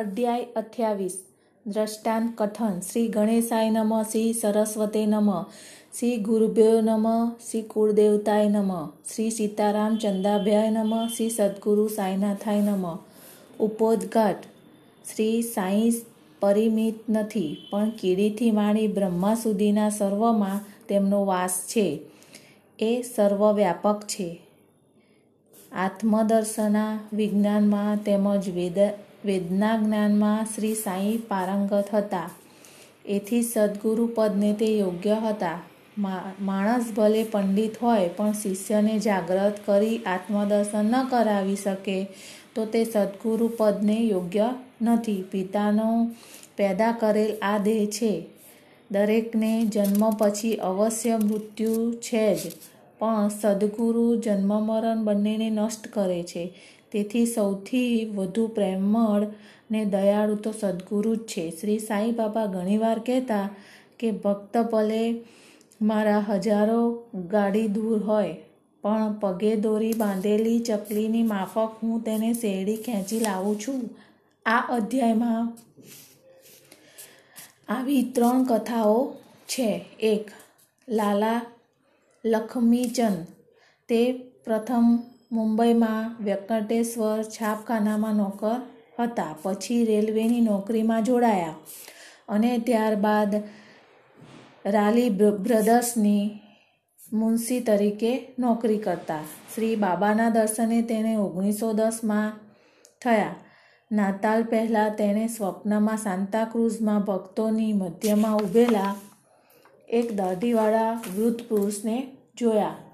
અધ્યાય અઠ્યાવીસ. દ્રષ્ટાંત કથન. શ્રી ગણેશાય નમ, શ્રી સરસ્વતે નમ, શ્રી ગુરુભ્યો નમ, શ્રી કુળદેવતાય નમ, શ્રી સીતારામ ચંદાભ્યાય નમ, શ્રી સદગુરુ સાંઈનાથાય નમ. ઉપોદઘાટ. શ્રી સાંઈ પરિમિત નથી, પણ કીડીથી માણી બ્રહ્મા સુધીના સર્વમાં તેમનો વાસ છે. એ સર્વવ્યાપક છે. આત્મદર્શના વિજ્ઞાનમાં તેમજ વેદ વેદના જ્ઞાનમાં શ્રી સાંઈ પારંગત હતા. એથી સદગુરુ પદને તે યોગ્ય હતા. માણસ ભલે પંડિત હોય, પણ શિષ્યને જાગ્રત કરી આત્મદર્શન ન કરાવી શકે, તો તે સદગુરુ પદને યોગ્ય નથી. પિતાનો પેદા કરેલ આ દેહ છે. દરેકને જન્મ પછી અવશ્ય મૃત્યુ છે જ, પણ સદગુરુ જન્મ મરણ બંનેને નષ્ટ કરે છે. તેથી સૌથી વધુ પ્રેમળ ને દયાળુ તો સદગુરુ જ છે. શ્રી સાંઈ બાબા ઘણીવાર કહેતા કે, ભક્ત ભલે મારા હજારો ગાડી દૂર હોય, પણ પગે દોરી બાંધેલી ચકલીની માફક હું તેને શેરડી ખેંચી લાવું છું. આ અધ્યાયમાં આવી ત્રણ કથાઓ છે. એક, લાલા લખમીચંદ. તે પ્રથમ મુંબઈમાં વ્યંકટેશ્વર છાપખાનામાં નોકર હતા. પછી રેલવેની નોકરીમાં જોડાયા અને ત્યારબાદ રાલી બ્રધર્સની મુનશી તરીકે નોકરી કરતા. શ્રી બાબાના દર્શને તેણે ઓગણીસો દસમાં થયા. નાતાલ પહેલાં તેણે સ્વપ્નમાં સાંતાક્રુઝમાં ભક્તોની મધ્યમાં ઊભેલા એક દાઢીવાળા વૃદ્ધ પુરુષને જોયા.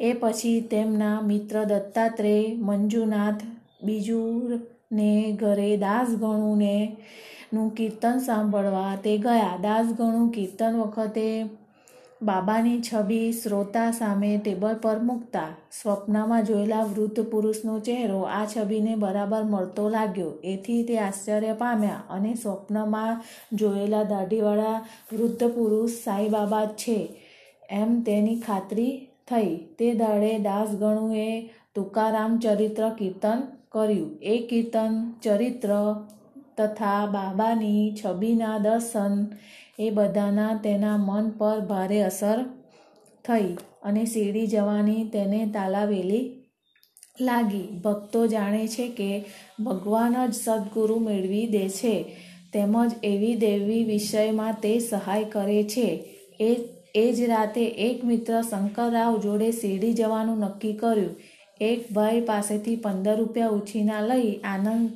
એ પછી તેમના મિત્ર દત્તાત્રેય, મંજુનાથ બીજું ને ઘરે દાસગણુને નું કીર્તન સાંભળવા તે ગયા. દાસગણું કીર્તન વખતે બાબાની છબી શ્રોતા સામે ટેબલ પર મૂકતા. સ્વપ્નમાં જોયેલા વૃદ્ધ પુરુષનો ચહેરો આ છબીને બરાબર મળતો લાગ્યો. એથી તે આશ્ચર્ય પામ્યા અને સ્વપ્નમાં જોયેલા દાઢીવાળા વૃદ્ધ પુરુષ સાંઈબાબા છે. એમ તેની ખાતરી થઈ. તે દાડે દાસગણુએ તુકારામ ચરિત્ર કીર્તન કર્યું. એ કીર્તન ચરિત્ર તથા બાબાની છબીના દર્શન એ બધાના તેના મન પર ભારે અસર થઈ અને શિરડી જવાની તેને તાલાવેલી લાગી. ભક્તો જાણે છે કે ભગવાન જ સદગુરુ મેળવી દે છે, તેમજ એવી દેવી વિષયમાં તે સહાય કરે છે. એ એ જ રાતે એક મિત્ર શંકરરાવ જોડે શિરડી જવાનું નક્કી કર્યું. એક ભાઈ પાસેથી પંદર રૂપિયા ઉછીના લઈ આનંદ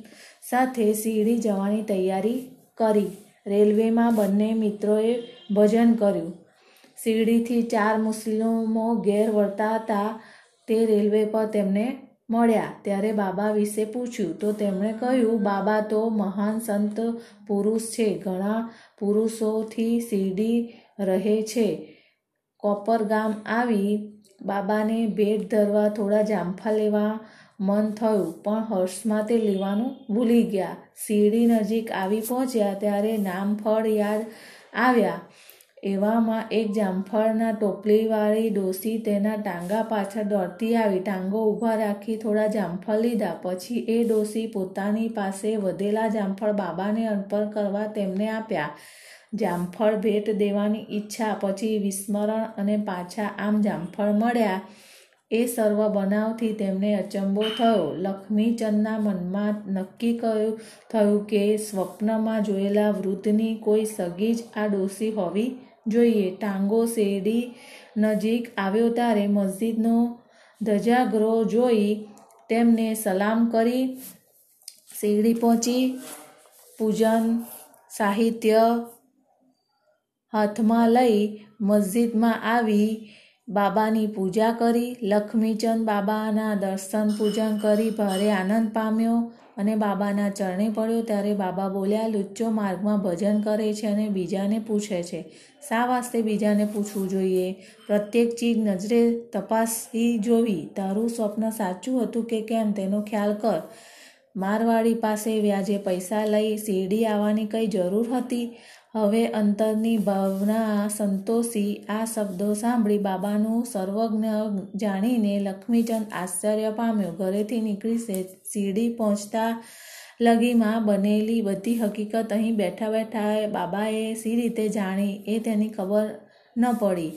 સાથે શિરડી જવાની તૈયારી કરી. રેલવેમાં બંને મિત્રોએ ભજન કર્યું. શિરડીથી ચાર મુસ્લિમો ઘેર વળતા હતા. તે રેલવે પર તેમને મળ્યા. ત્યારે બાબા વિશે પૂછ્યું. તો તેમણે કહ્યું, બાબા તો મહાન સંત પુરુષ છે. ઘણા પુરુષોથી શિરડી રહે છે. કોપર ગામ આવી બાબાને ભેટ ધરવા થોડા જામફા લેવા મન થયું, પણ હર્ષમાં તે લેવાનું ભૂલી ગયા. શિરડી નજીક આવી પહોંચ્યા ત્યારે નામફળ યાદ આવ્યા. એવામાં એક જામફળના ટોપલીવાળી ડોસી તેના ટાંગા પાછળ દોડતી આવી. ટાંગો ઊભા રાખી થોડા જામફળ લીધા. પછી એ ડોસી પોતાની પાસે વધેલા જામફળ બાબાને અર્પણ કરવા તેમને આપ્યા. જામફળ ભેટ દેવાની ઈચ્છા, પછી વિસ્મરણ અને પાછા આમ જામફળ મળ્યા. એ સર્વ બનાવથી તેમને અચંબો થયો. લક્ષ્મીચંદના મનમાં નક્કી કહ્યું થયું કે સ્વપ્નમાં જોયેલા વૃદ્ધની કોઈ સગી જ આ ડોસી હોવી જોઈએ. ટાંગો શેરડી નજીક આવ્યો ત્યારે મસ્જિદનો ધજાગરો જોઈ તેમને સલામ કરી. શેરડી પહોંચી. પૂજન, સાહિત્ય હાથમાં લઈ મસ્જિદમાં આવી બાબાની પૂજા કરી. લક્ષ્મીચંદ બાબાના દર્શન પૂજન કરી. ભારે આનંદ પામ્યો અને બાબાના ચરણે પડ્યો. ત્યારે બાબા બોલ્યા, લુચ્ચો માર્ગમાં ભજન કરે છે અને બીજાને પૂછે છે. શા વાસ્તે બીજાને પૂછવું જોઈએ? પ્રત્યેક ચીજ નજરે તપાસી જોવી. તારું સ્વપ્ન સાચું હતું કે કેમ? તેનો ખ્યાલ કર. મારવાડી પાસે વ્યાજે પૈસા લઈ શેરડી આવવાની કંઈ જરૂર હતી? હવે અંતરની ભાવના સંતોષી આ શબ્દો સાંભળી બાબાનું સર્વજ્ઞ જાણીને લક્ષ્મીચંદ આશ્ચર્ય પામ્યો. ઘરેથી નીકળી શિરડી પહોંચતા લગીમાં બનેલી બધી હકીકત અહીં બેઠા બેઠા બાબાએ સી રીતે જાણી એ તેની ખબર ન પડી.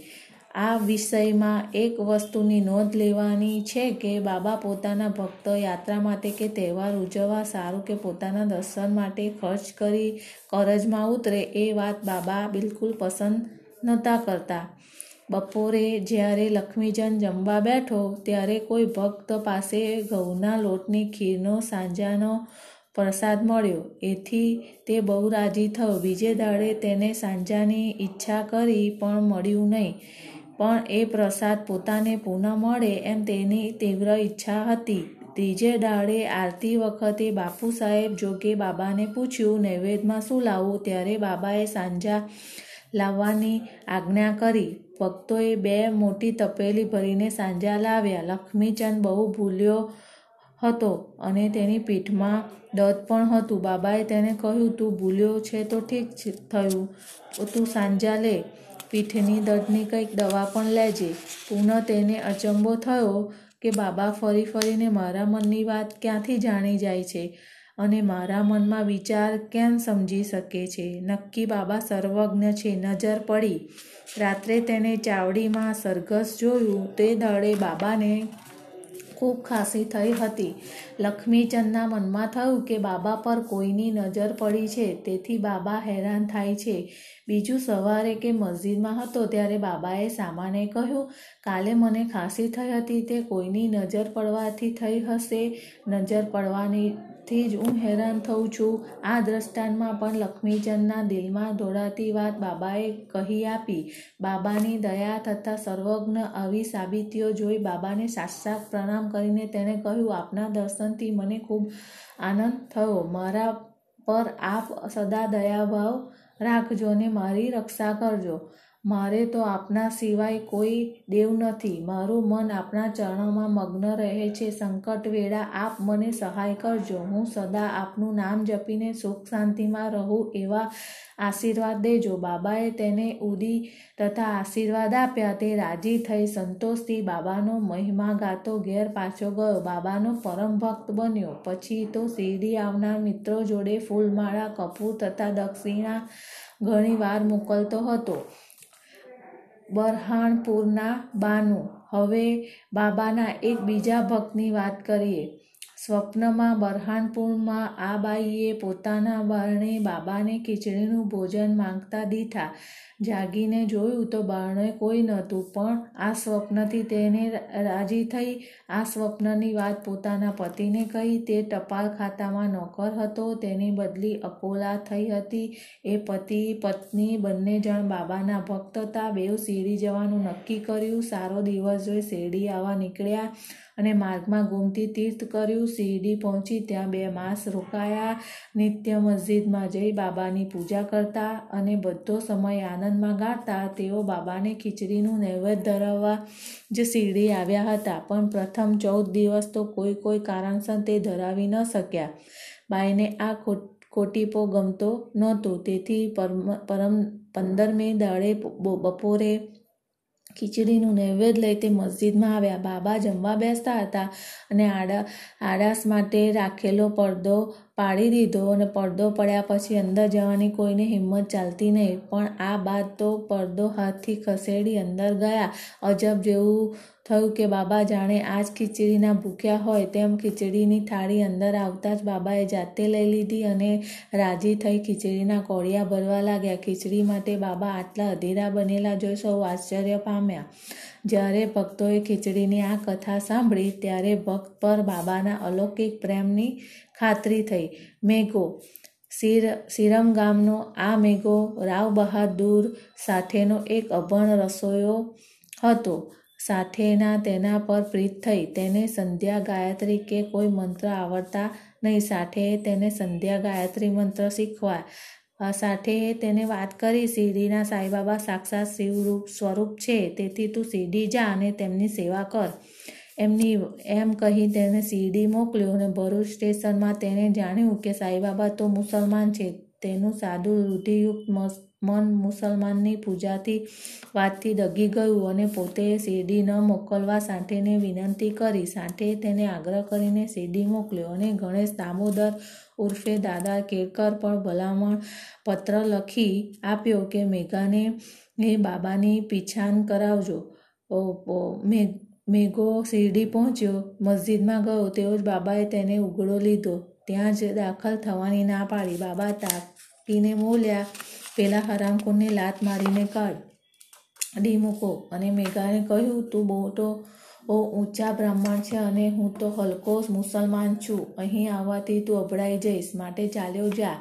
આ વિષયમાં એક વસ્તુની નોંધ લેવાની છે કે બાબા પોતાના ભક્ત યાત્રા માટે કે તહેવાર ઉજવવા સારું કે પોતાના દર્શન માટે ખર્ચ કરી કરજમાં ઉતરે એ વાત બાબા બિલકુલ પસંદ નહોતા કરતા. બપોરે જ્યારે લક્ષ્મીજન જમવા બેઠો ત્યારે કોઈ ભક્ત પાસે ઘઉંના લોટની ખીરનો સાંજાનો પ્રસાદ મળ્યો. એથી તે બહુ રાજી થયો. બીજે દાડે તેને સાંજાની ઈચ્છા કરી પણ મળ્યું નહીં. પણ એ પ્રસાદ પોતાને પુનઃ મળે એમ તેની તીવ્ર ઈચ્છા હતી. ત્રીજે દાડે આરતી વખતે બાપુ સાહેબ જોગે બાબાને પૂછ્યું, નૈવેદ્યમાં શું લાવવું ત્યારે બાબાએ સાંજા લાવવાની આજ્ઞા કરી. ભક્તોએ બે મોટી તપેલી ભરીને સાંજા લાવ્યા. લક્ષ્મીચંદ બહુ ભૂલ્યો હતો અને તેની પીઠમાં દત પણ હતું. બાબાએ તેને કહ્યું, તું ભૂલ્યો છે તો ઠીક થયું. તું સાંજા લે. પીઠની દર્દની કંઈક દવા પણ લેજે. પુનઃ તેને અચંબો થયો કે બાબા ફરી ફરીને મારા મનની વાત ક્યાંથી જાણી જાય છે? અને મારા મનમાં વિચાર કેમ સમજી શકે છે? નક્કી બાબા સર્વજ્ઞ છે, નજર પડી. રાત્રે તેને ચાવડીમાં સરઘસ જોયું, તે દળે બાબાને ખૂબ ખાંસી થઈ હતી. લક્ષ્મીચંદના મનમાં થયું કે બાબા પર કોઈની નજર પડી છે, તેથી બાબા હેરાન થાય છે. બીજું સવારે કે મસ્જિદમાં હતો ત્યારે બાબાએ સામાને કહ્યું, કાલે મને ખાંસી થઈ હતી, તે કોઈની નજર પડવાથી થઈ હશે? નજર પડવાનીથી જ હું હેરાન થઉં છું. આ દ્રષ્ટાંતમાં પણ લક્ષ્મીચંદના દિલમાં દોડાતી વાત બાબાએ કહી આપી. બાબાની દયા થતાં સર્વજ્ઞ આવી સાબિતીઓ જોઈ બાબાને સાક્ષાત પ્રણામ કરીને તેણે કહ્યું, આપના દર્શનથી મને ખૂબ આનંદ થયો. મારા પર આપ સદા દયાભાવ રાખજો ને મારી રક્ષા કરજો. મારે તો આપના સિવાય કોઈ દેવ નથી. મારું મન આપના ચરણોમાં મગ્ન રહે છે. સંકટ વેળા આપ મને સહાય કરજો. હું સદા આપનું નામ જપીને સુખ શાંતિમાં રહું એવા આશીર્વાદ દેજો. બાબાએ તેને ઉદી તથા આશીર્વાદ આપ્યા. તે રાજી થઈ સંતોષથી બાબાનો મહિમા ગાતો ઘેર પાછો ગયો. બાબાનો પરમ ભક્ત બન્યો. પછી તો શિરડી આવનાર મિત્રો જોડે ફૂલમાળા, કપૂર તથા દક્ષિણા ઘણી વાર મોકલતો હતો. બરહાણપુરના બાનું. હવે બાબાના એક બીજા ભક્તની વાત કરીએ. સ્વપ્નમાં બરહાનપુરમાં આ બાઈએ પોતાના બારણે બાબાને ખીચડીનું ભોજન માંગતા દીઠા જાગીને જોયું તો બારણે કોઈ નહોતું, પણ આ સ્વપ્નથી તેને રાજી થઈ. આ સ્વપ્નની વાત પોતાના પતિને કહી. તે ટપાલ ખાતામાં નોકર હતો, તેની બદલી અકોલા થઈ હતી. એ પતિ, પત્ની બંને જણ બાબાના ભક્ત હતા. બેઉ શેરડી જવાનું નક્કી કર્યું. સારો દિવસ જોઈ શેરડી આવવા નીકળ્યા અને માર્ગમાં ગોમતી તીર્થ કર્યું. શિરડી પહોંચી. ત્યાં બે માસ રોકાયા. નિત્ય મસ્જિદમાં જઈ બાબાની પૂજા કરતા અને બધો સમય આનંદમાં ગાતા તેઓ બાબાને ખીચડીનું નૈવેદ્ય ધરાવવા જ શિરડી આવ્યા હતા. પણ પ્રથમ ચૌદ દિવસ તો કોઈ કોઈ કારણસર તે ધરાવી ન શક્યા. બાઈને આ કોટીપો ગમતો નહોતો. તેથી પરમ પંદરમે દાડે બપોરે ખીચડીનું નૈવેદ્ય લઈ તે મસ્જિદમાં આવ્યા. બાબા જમવા બેસતા હતા અને આડા, આડાસ માટે રાખેલો પડદો પાડી દીધો અને પડદો પડ્યા પછી અંદર જવાની કોઈને હિંમત ચાલતી નહીં. પણ આ બાદ તો પડદો હાથથી ખસેડી અંદર ગયા. અજબ જેવું થયું કે બાબા જાણે આજ ખીચડીના ભૂખ્યા હોય તેમ ખીચડીની થાળી અંદર આવતા જ બાબાએ જાતે લઈ લીધી અને રાજી થઈ ખીચડીના કોળિયા ભરવા લાગ્યા. ખીચડી માટે બાબા આટલા અધીરા બનેલા જોઈ સૌ આશ્ચર્ય પામ્યા. જ્યારે ભક્તોએ ખીચડીની આ કથા સાંભળી, ત્યારે ભક્ત પર બાબાના અલૌકિક પ્રેમની ખાતરી થઈ. મેઘો સિર સિરમ ગામનો આ મેઘો રાવ બહાદુર સાથેનો એક અભણ રસોયો હતો. સાથેના તેના પર પ્રીત થઈ. તેને સંધ્યા ગાયત્રી કે કોઈ મંત્ર આવડતા નહીં. સાથે તેને સંધ્યા ગાયત્રી મંત્ર શીખવા. સાથે તેને વાત કરી. શિરડીના સાંઈબાબા સાક્ષાત શિવરૂપ સ્વરૂપ છે. તેથી તું શિરડી જા અને તેમની સેવા કર. એમની, એમ કહી તેને શિરડી મોકલ્યો અને ભરૂચ સ્ટેશનમાં તેણે જાણ્યું કે સાંઈબાબા તો મુસલમાન છે. તેનું સાદું રૂઢિયુક્ત મન મુસલમાનની પૂજાથી વાતથી દગી ગયું અને પોતે શેરડી ન મોકલવા સાંઠેને વિનંતી કરી. સાંઠે તેને આગ્રહ કરીને શેરડી મોકલ્યો અને ગણેશ દામોદર ઉર્ફે દાદા કેળકર પણ ભલામણ પત્ર લખી આપ્યો કે, મેઘાને, એ બાબાની પીછાન કરાવજો. મેઘો શિરડી પહોંચ્યો. મસ્જિદમાં ગયો. તેઓ જ બાબાએ તેને ઉઘડો લીધો. ત્યાં જ દાખલ થવાની ના પાડી. બાબા તાકીને બોલ્યા, પેલા હરામખોરને લાત મારીને કાઢ. ડી મૂકો. અને મેઘાને કહ્યું, તું બહુ તો ઓ ઊંચા બ્રાહ્મણ છે અને હું તો હલકો મુસલમાન છું. અહીં આવવાથી તું અભડાઈ જઈશ. માટે ચાલ્યો જા.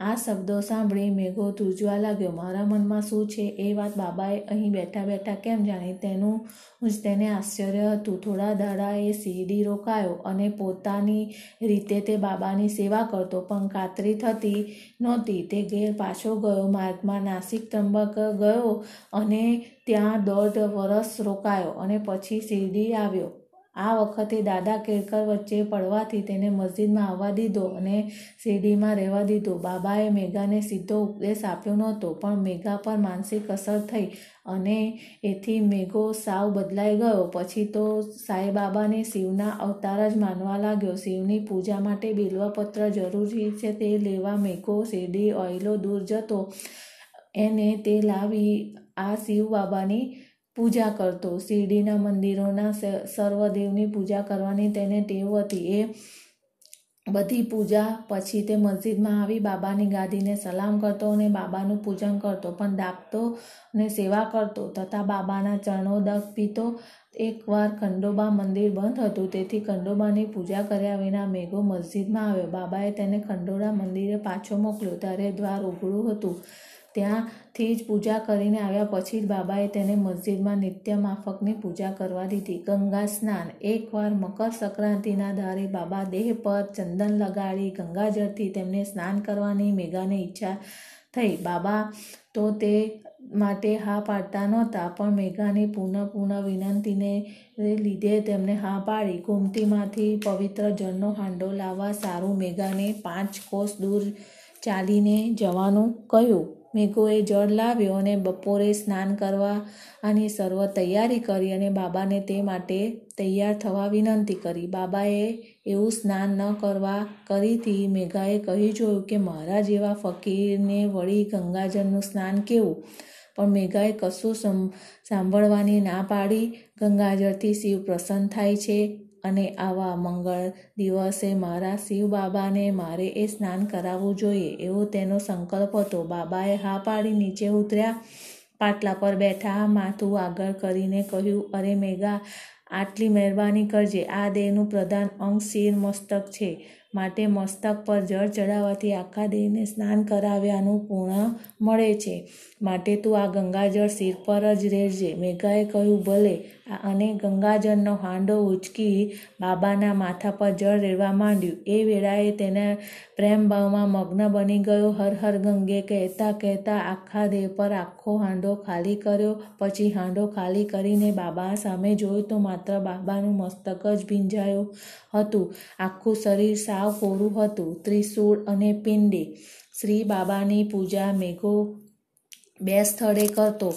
આ શબ્દો સાંભળી મેઘો ધ્રુજવા લાગ્યો. મારા મનમાં શું છે? એ વાત બાબાએ અહીં બેઠા બેઠા કેમ જાણી? તેનું જ તેને આશ્ચર્ય હતું. થોડા દાડા એ સીડી રોકાયો અને પોતાની રીતે તે બાબાની સેવા કરતો. પણ કાતરી થતી નહોતી. તે ઘેર પાછો ગયો. માર્ગમાં નાસિક ત્રંબક ગયો અને ત્યાં દોઢ વરસ રોકાયો અને પછી શિરડી આવ્યો. આ વખતે દાદા કેળકર વચ્ચે પડવાથી તેને મસ્જિદમાં આવવા દીધો અને શેરડીમાં રહેવા દીધો. બાબાએ મેઘાને સીધો ઉપદેશ આપ્યો નહોતો, પણ મેઘા પર માનસિક અસર થઈ અને એથી મેઘો સાવ બદલાઈ ગયો. પછી તો સાંઈબાબાને શિવના અવતાર જ માનવા લાગ્યો. શિવની પૂજા માટે બિલ્વપત્ર જરૂરી છે તે લેવા મેઘો શેરડી ઓઇલો દૂર જતો. એને તે લાવી આ શિવ બાબાની પૂજા કરતો. શિરડીના મંદિરોના સર્વદેવની પૂજા કરવાની તેને ટેવ હતી. એ બધી પૂજા પછી તે મસ્જિદમાં આવી બાબાની ગાદીને સલામ કરતો અને બાબાનું પૂજન કરતો. પણ દાપતો અને સેવા કરતો તથા બાબાના ચરણોદક પીતો એકવાર ખંડોબા મંદિર બંધ હતું. તેથી ખંડોબાની પૂજા કર્યા વિના મેઘો મસ્જિદમાં આવ્યો. બાબાએ તેને ખંડોળા મંદિરે પાછો મોકલ્યો. ત્યારે દ્વાર ઉઘડું હતું. ત્યાંથી જ પૂજા કરીને આવ્યા પછી જ બાબાએ તેને મસ્જિદમાં નિત્ય માફકની પૂજા કરવા દીધી. ગંગા સ્નાન. એકવાર મકર સંક્રાંતિના દારે બાબા દેહ પર ચંદન લગાડી ગંગાજળથી તેમને સ્નાન કરવાની મેઘાને ઈચ્છા થઈ. બાબા તો તે માટે હા પાડતા નહોતા, પણ મેઘાની પૂર્ણ પૂર્ણ વિનંતીને લીધે તેમને હા પાડી. ગુમતીમાંથી પવિત્ર જળનો હાંડો લાવવા સારું મેઘાને પાંચ કોષ દૂર ચાલીને જવાનું કહ્યું. મેઘોએ જળ લાવ્યો અને બપોરે સ્નાન કરવા અને સર્વ તૈયારી કરી અને બાબાને તે માટે તૈયાર થવા વિનંતી કરી. બાબાએ એવું સ્નાન ન કરવા કરીથી મેઘાએ કહી જોયું કે મારા જેવા ફકીરને વળી ગંગાજળનું સ્નાન કેવું? પણ મેઘાએ કશું સાંભળવાની ના પાડી. ગંગાજળથી શિવ પ્રસન્ન થાય છે. અને આવા મંગળ દિવસે મારા શિવ બાબાને મારે એ સ્નાન કરાવવું જોઈએ એવો તેનો સંકલ્પ હતો. બાબાએ હા પાડી નીચે ઉતર્યા. પાટલા પર બેઠા માથું આગળ કરીને કહ્યું, અરે મેઘા, આટલી મહેરબાની કરજે. આ દેહનું પ્રધાન અંગ શિર મસ્તક છે. માટે મસ્તક પર જળ ચડાવવાથી આખા દેહને સ્નાન કરાવ્યાનું પૂર્ણ મળે છે. માટે તું આ ગંગાજળ શિર પર જ રહેજે. મેઘાએ કહ્યું, ભલે. અને ગંગાજળનો હાંડો ઉચકી બાબાના માથા પર જળ રેડવા માંડ્યું. એ વેળાએ તેને પ્રેમભાવમાં મગ્ન બની ગયો. હર હર ગંગે કહેતા કહેતા આખા દેહ પર આખો હાંડો ખાલી કર્યો. પછી હાંડો ખાલી કરીને બાબા સામે જોયું તો માત્ર બાબાનું મસ્તક જ ભીંજાયું હતું. આખું શરીર સાવ કોરું હતું. ત્રિશૂળ અને પિંડી. શ્રી બાબાની પૂજા મેઘો બે સ્થળે કરતો.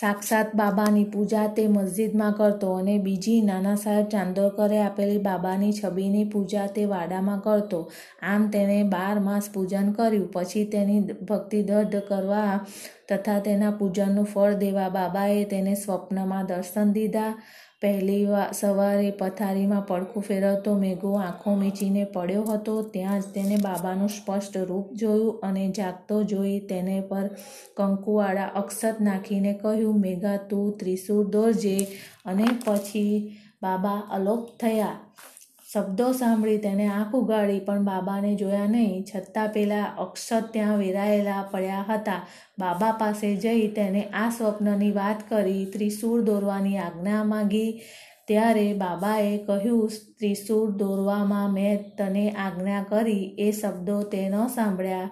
સાક્ષાત બાબાની પૂજા તે મસ્જિદમાં કરતો અને બીજી નાના સાહેબ ચાંદોરકરે આપેલી બાબાની છબીની પૂજા તે વાડામાં કરતો. આમ તેણે બાર માસ પૂજન કર્યું. પછી તેની ભક્તિ દઢ કરવા તથા તેના પૂજનનું ફળ દેવા બાબાએ તેને સ્વપ્નમાં દર્શન દીધા. પહેલી સવારે પથારીમાં પડખું ફેરવતો મેઘો આંખો મીચીને પડ્યો હતો. ત્યાં જ તેને બાબાનું સ્પષ્ટ રૂપ જોયું અને જાગતો જોઈ તેને પર કંકુવાળા અક્ષત નાખીને કહ્યું, મેઘા, તું ત્રિશુર દોરજે. અને પછી બાબા અલોપ થયા. શબ્દો સાંભળી તેને આંખ ઉગાડી, પણ બાબાને જોયા નહીં. છતાં પેલા અક્ષત ત્યાં વેરાયેલા પડ્યા હતા. બાબા પાસે જઈ તેને આ સ્વપ્નની વાત કરી, ત્રિશૂળ દોરવાની આજ્ઞા માગી. ત્યારે બાબાએ કહ્યું, ત્રિશૂળ દોરવામાં મેં તને આજ્ઞા કરી. એ શબ્દો તે ન સાંભળ્યા.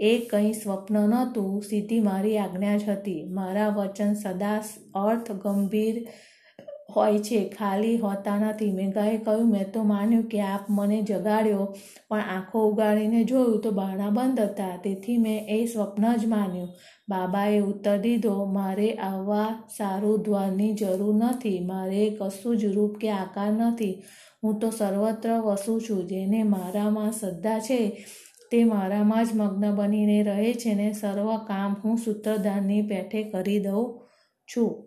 એ કંઈ સ્વપ્ન નહોતું. સીધી મારી આજ્ઞા જ હતી. મારા વચન સદા અર્થ ગંભીર હોય છે. ખાલી હોતા નથી. મેઘાએ કહ્યું, મેં તો માન્યું કે આપ મને જગાડ્યો, પણ આંખો ઉગાડીને જોયું તો બારણા બંધ હતા. તેથી મેં એ સ્વપ્ન જ માન્યું. બાબાએ ઉત્તર દીધો, મારે આવવા સારું દ્વારની જરૂર નથી. મારે કશું જ રૂપ કે આકાર નથી. હું તો સર્વત્ર વસું છું. જેને મારામાં શ્રદ્ધા છે, તે મારામાં જ મગ્ન બનીને રહે છે ને સર્વ કામ હું સૂત્રધારની પેઠે કરી દઉં છું.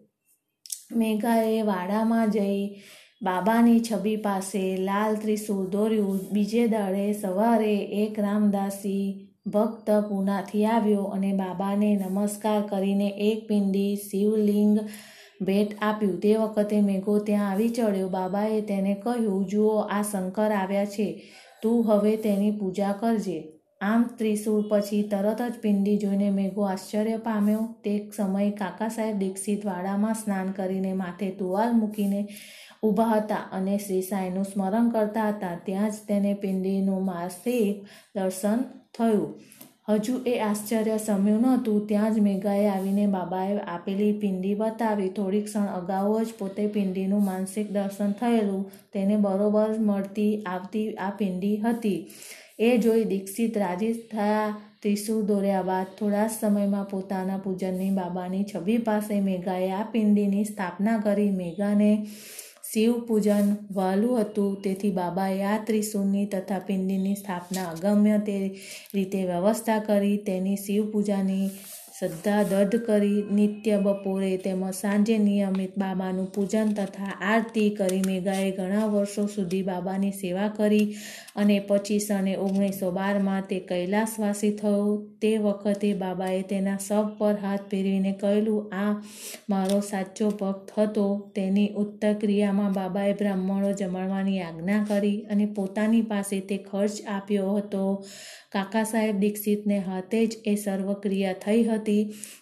મેઘાએ વાડામાં જઈ બાબાની છબી પાસે લાલ ત્રિશુળ દોર્યું. બીજે દાડે સવારે એક રામદાસી ભક્ત પૂનાથી આવ્યો અને બાબાને નમસ્કાર કરીને એક પિંડી શિવલિંગ ભેટ આપ્યું. તે વખતે મેઘો ત્યાં આવી ચડ્યો. બાબાએ તેને કહ્યું, જુઓ, આ શંકર આવ્યા છે. તું હવે તેની પૂજા કરજે. આમ ત્રિશૂળ પછી તરત જ પિંડી જોઈને મેઘો આશ્ચર્ય પામ્યો. તે સમયે કાકા સાહેબ દીક્ષિત વાડામાં સ્નાન કરીને માથે તુવાલ મૂકીને ઊભા હતા અને શ્રી સાંઈનું સ્મરણ કરતા હતા. ત્યાં જ તેને પિંડીનું માસિક દર્શન થયું. હજુ એ આશ્ચર્ય સમ્યું નહોતું. ત્યાં જ મેઘાએ આવીને બાબાએ આપેલી પિંડી બતાવી. થોડી ક્ષણ અગાઉ જ પોતે પિંડીનું માનસિક દર્શન થયેલું. તેને બરોબર મળતી આવતી આ પિંડી હતી. એ જોઈ દીક્ષિત રાજી થયા. ત્રિશુળ દોર્યા બાદ થોડા સમયમાં પોતાના પૂજનની બાબાની છબી પાસે મેઘાએ આ પિંડીની સ્થાપના કરી. મેઘાને શિવ પૂજન વહાલું હતું. તેથી બાબાએ આ ત્રિશુળની તથા પિંડીની સ્થાપના અગમ્ય તે રીતે વ્યવસ્થા કરી. તેની શિવ પૂજાની શ્રદ્ધા દઢ કરી નિત્ય બપોરે તેમજ સાંજે નિયમિત બાબાનું પૂજન તથા આરતી કરી મેઘાએ ઘણા વર્ષો સુધી બાબાની સેવા કરી અને પછી સને ઓગણીસો બારમાં તે કૈલાસવાસી થયો. તે વખતે બાબાએ તેના સબ પર હાથ ફેરવીને કહેલું, આ મારો સાચો ભક્ત હતો. તેની ઉત્તર ક્રિયામાં બાબાએ બ્રાહ્મણો જમાડવાની આજ્ઞા કરી અને પોતાની પાસે તે ખર્ચ આપ્યો હતો. કાકા સાહેબ દીક્ષિતને હાથે જ એ સર્વક્રિયા થઈ હતી.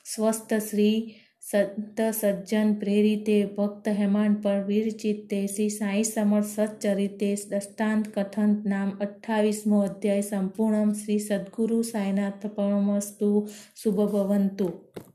સ્વસ્થ શ્રી સત સજ્જન પ્રેરિતે ભક્ત હેમાંડ પર વીરચિત્તે શ્રી સાંઈ સમર સચ્ચરિતે દષ્ટાંત કથન નામ અઠ્ઠાવીસમો અધ્યાય સંપૂર્ણમ શ્રી સદગુરુ સાંઈનાથ પરમસ્તુ શુભ ભવંતુ